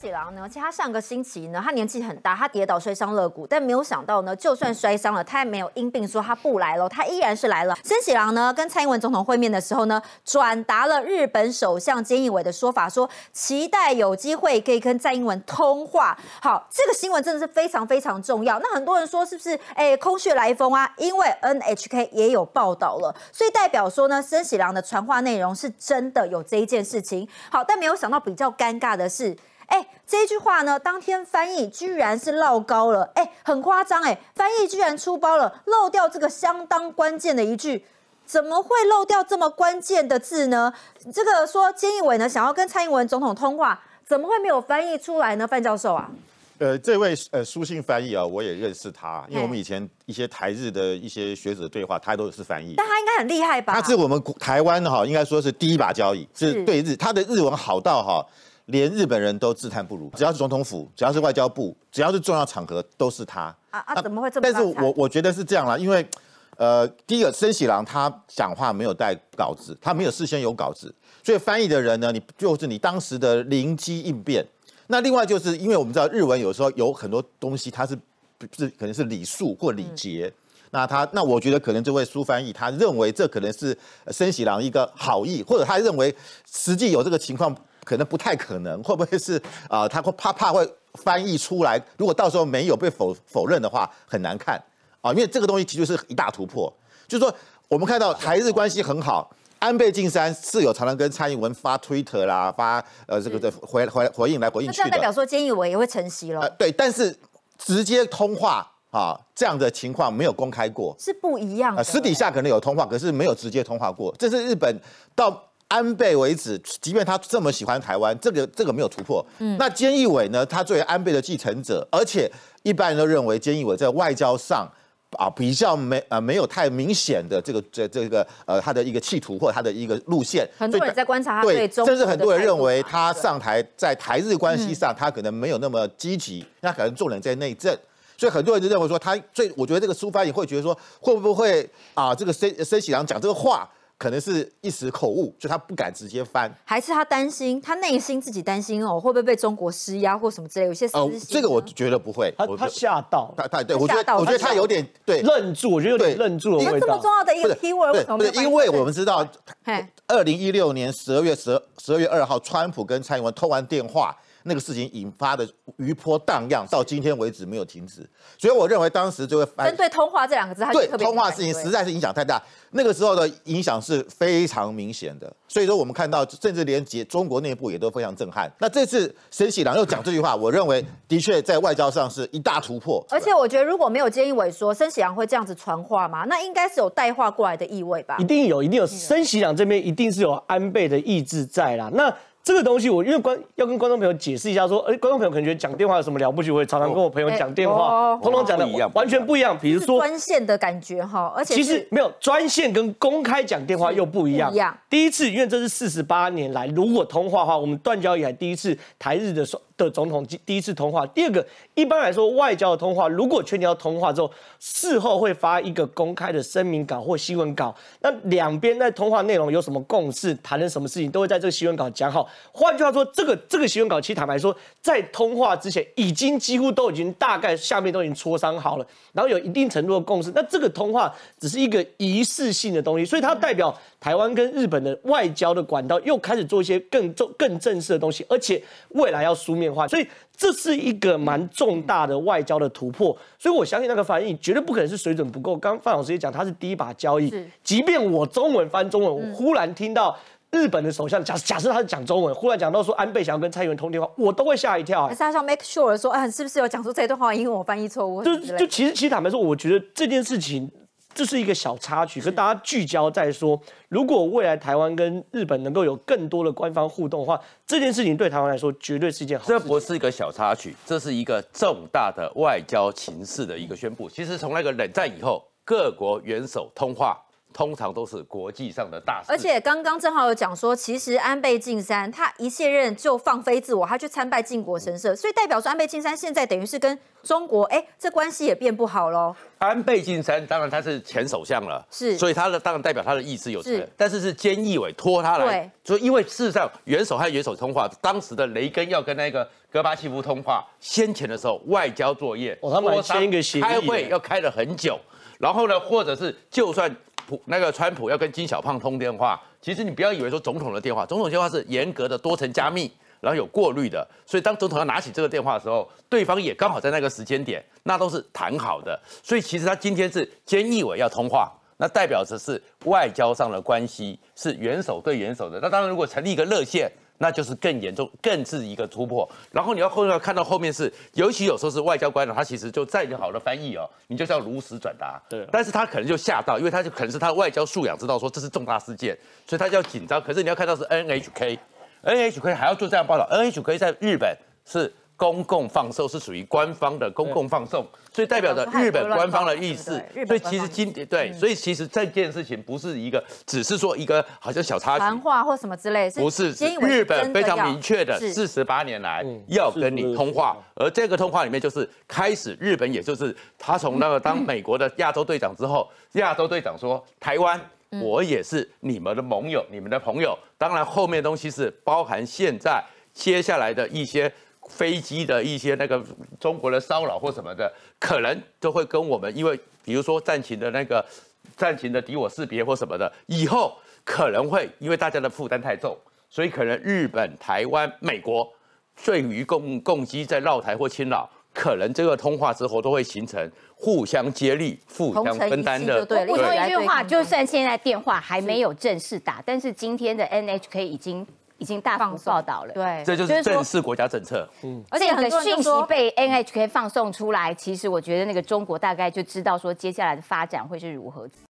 喜郎呢，其实他上个星期呢，他年纪很大，他跌倒摔伤肋骨，但没有想到呢，就算摔伤了，他也没有因病说他不来了，他依然是来了。森喜郎呢，跟蔡英文总统会面的时候呢，转达了日本首相菅义伟的说法，说期待有机会可以跟蔡英文通话。好，这个新闻真的是非常非常重要。那很多人说是不是哎空穴来风啊？因为 NHK 也有报道了，所以代表说呢，森喜郎的传话内容是真的有这一件事情。好，但没有想到比较尴尬的是。哎，这一句话呢，当天翻译居然是漏高了，哎，很夸张哎，翻译居然出包了，漏掉这个相当关键的一句，怎么会漏掉这么关键的字呢？这个说菅义伟呢想要跟蔡英文总统通话，怎么会没有翻译出来呢？范教授啊，呃，这位呃书信翻译啊，我也认识他，因为我们以前一些台日的一些学者对话，他都是翻译，但他应该很厉害吧？他是我们台湾哈，应该说是第一把交椅，是对日，他的日文好到哈。连日本人都自叹不如，只要是总统府，只要是外交部，只要是重要场合，都是他啊啊！怎么会这么？但是我我觉得是这样啦，因为，呃，第一个森喜郎他讲话没有带稿子，他没有事先有稿子，所以翻译的人呢，你就是你当时的灵机应变。那另外就是因为我们知道日文有时候有很多东西，它是是可能是礼数或礼节，那他那我觉得可能这位书翻译他认为这可能是森喜郎一个好意，或者他认为实际有这个情况。可能不太可能，会不会是 啊？他会怕怕会翻译出来，如果到时候没有被否否认的话，很难看啊！因为这个东西其实是一大突破。就是说，我们看到台日关系很好，安倍晋三是有常常跟蔡英文发推特啦，发呃这个的回回回应来回应去的。代表说菅义伟也会承袭了。对，但是直接通话啊这样的情况没有公开过，是不一样。私底下可能有通话，可是没有直接通话过。这是日本到。安倍为止，即便他这么喜欢台湾，这个这个没有突破。嗯，那菅义伟呢？他作为安倍的继承者，而且一般人都认为菅义伟在外交上啊比较没呃没有太明显的这个这这个呃他的一个企图或他的一个路线。很多人在观察他对，甚至很多人认为他上台在台日关系上他可能没有那么积极，那可能重点在内政。所以很多人就认为说他最，我觉得这个苏发也会觉得说会不会啊这个森森喜良讲这个话。可能是一时口误，就他不敢直接翻，还是他担心，他内心自己担心哦，会不会被中国施压或什么之类？有些私心。这个我觉得不会，他他吓到，他他对我觉得我觉得他有点对愣住，我觉得有点愣住了。因为这么重要的一个 keyword，为什么？因为我们知道，二零一六年十二月十十二月二号，川普跟蔡英文通完电话。那个事情引发的余波荡漾，到今天为止没有停止，所以我认为当时就会针对通话这两个字，对通话事情实在是影响太大，那个时候的影响是非常明显的。所以说我们看到，甚至连结中国内部也都非常震撼。那这次沈喜良又讲这句话，我认为的确在外交上是一大突破。而且我觉得，如果没有菅义伟说申喜良会这样子传话嘛，那应该是有带话过来的意味吧？一定有，一定有。申喜良这边一定是有安倍的意志在啦。那这个东西我因为观要跟观众朋友解释一下，说，哎，观众朋友可能觉得讲电话有什么了不起？我也常常跟我朋友讲电话，通通讲的完全不一样。比如说专线的感觉哈，而且其实没有专线跟公开讲电话又不一样。一样第一次，因为这是四十八年来，如果通话的话，我们断交以来第一次台日的说。的总统第一次通话，第二个一般来说外交的通话，如果确定要通话之后，事后会发一个公开的声明稿或新闻稿，那两边在通话内容有什么共识，谈了什么事情，都会在这个新闻稿讲好。换句话说，这个这个新闻稿其实坦白说，在通话之前已经几乎都已经大概下面都已经磋商好了，然后有一定程度的共识。那这个通话只是一个仪式性的东西，所以它代表台湾跟日本的外交的管道又开始做一些更重更正式的东西，而且未来要书面。所以这是一个蛮重大的外交的突破，所以我相信那个翻译绝对不可能是水准不够。刚范老师也讲，他是第一把交易，即便我中文翻中文，我忽然听到日本的首相假假设他是讲中文，忽然讲到说安倍想要跟蔡英文通电话，我都会吓一跳。还是他想 make sure 说，哎，是不是有讲出这段话，因为我翻译错误？就就其实其实坦白说，我觉得这件事情。这是一个小插曲，跟大家聚焦在说，如果未来台湾跟日本能够有更多的官方互动的话，这件事情对台湾来说绝对是一件好事。这不是一个小插曲，这是一个重大的外交情势的一个宣布。其实从那个冷战以后，各国元首通话。通常都是国际上的大事。而且刚刚正好有讲说，其实安倍晋三他一卸任就放飞自我，他去参拜靖国神社，所以代表说安倍晋三现在等于是跟中国，哎，这关系也变不好喽。安倍晋三当然他是前首相了，是，所以他的当然代表他的意志有成，但是是菅义伟拖他来，所以因为事实上元首和元首通话，当时的雷根要跟那个戈巴契夫通话，先前的时候外交作业，哦，他们签一个协议，开会要开了很久，然后呢，或者是就算普那个川普要跟金小胖通电话，其实你不要以为说总统的电话，总统电话是严格的多层加密。然后有过滤的，所以当总统要拿起这个电话的时候，对方也刚好在那个时间点，那都是谈好的。所以其实他今天是菅义伟要通话，那代表着是外交上的关系，是元首对元首的。那当然，如果成立一个热线，那就是更严重，更是一个突破。然后你要后面要看到后面是，尤其有时候是外交官呢，他其实就再好的翻译哦，你就是要如实转达。对。但是他可能就吓到，因为他就可能是他外交素养知道说这是重大事件，所以他就要紧张。可是你要看到是 NHK。NHK 还要做这样报道，NHK 在日本是公共放送，是属于官方的公共放送，所以代表着日本官方的意思。所以其实今对，所以其实这件事情不是一个，只是说一个好像小插曲，谈话或什么之类，不是日本非常明确的，四十八年来要跟你通话，而这个通话里面就是开始，日本也就是他从那个当美国的亚洲队长之后，亚洲队长说台湾。我也是你们的盟友，你们的朋友。当然，后面东西是包含现在接下来的一些飞机的一些那个中国的骚扰或什么的，可能都会跟我们，因为比如说战情的那个战情的敌我识别或什么的，以后可能会因为大家的负担太重，所以可能日本、台湾、美国对于共共机在绕台或侵扰。可能这个通话之后都会形成互相接力、互相分担的。我说一句话，就算现在电话还没有正式打，但是今天的 NHK 已经已经大幅报道了。对，这就是正式国家政策。嗯，而且很多讯息被 NHK 放送出来，其实我觉得那个中国大概就知道说接下来的发展会是如何。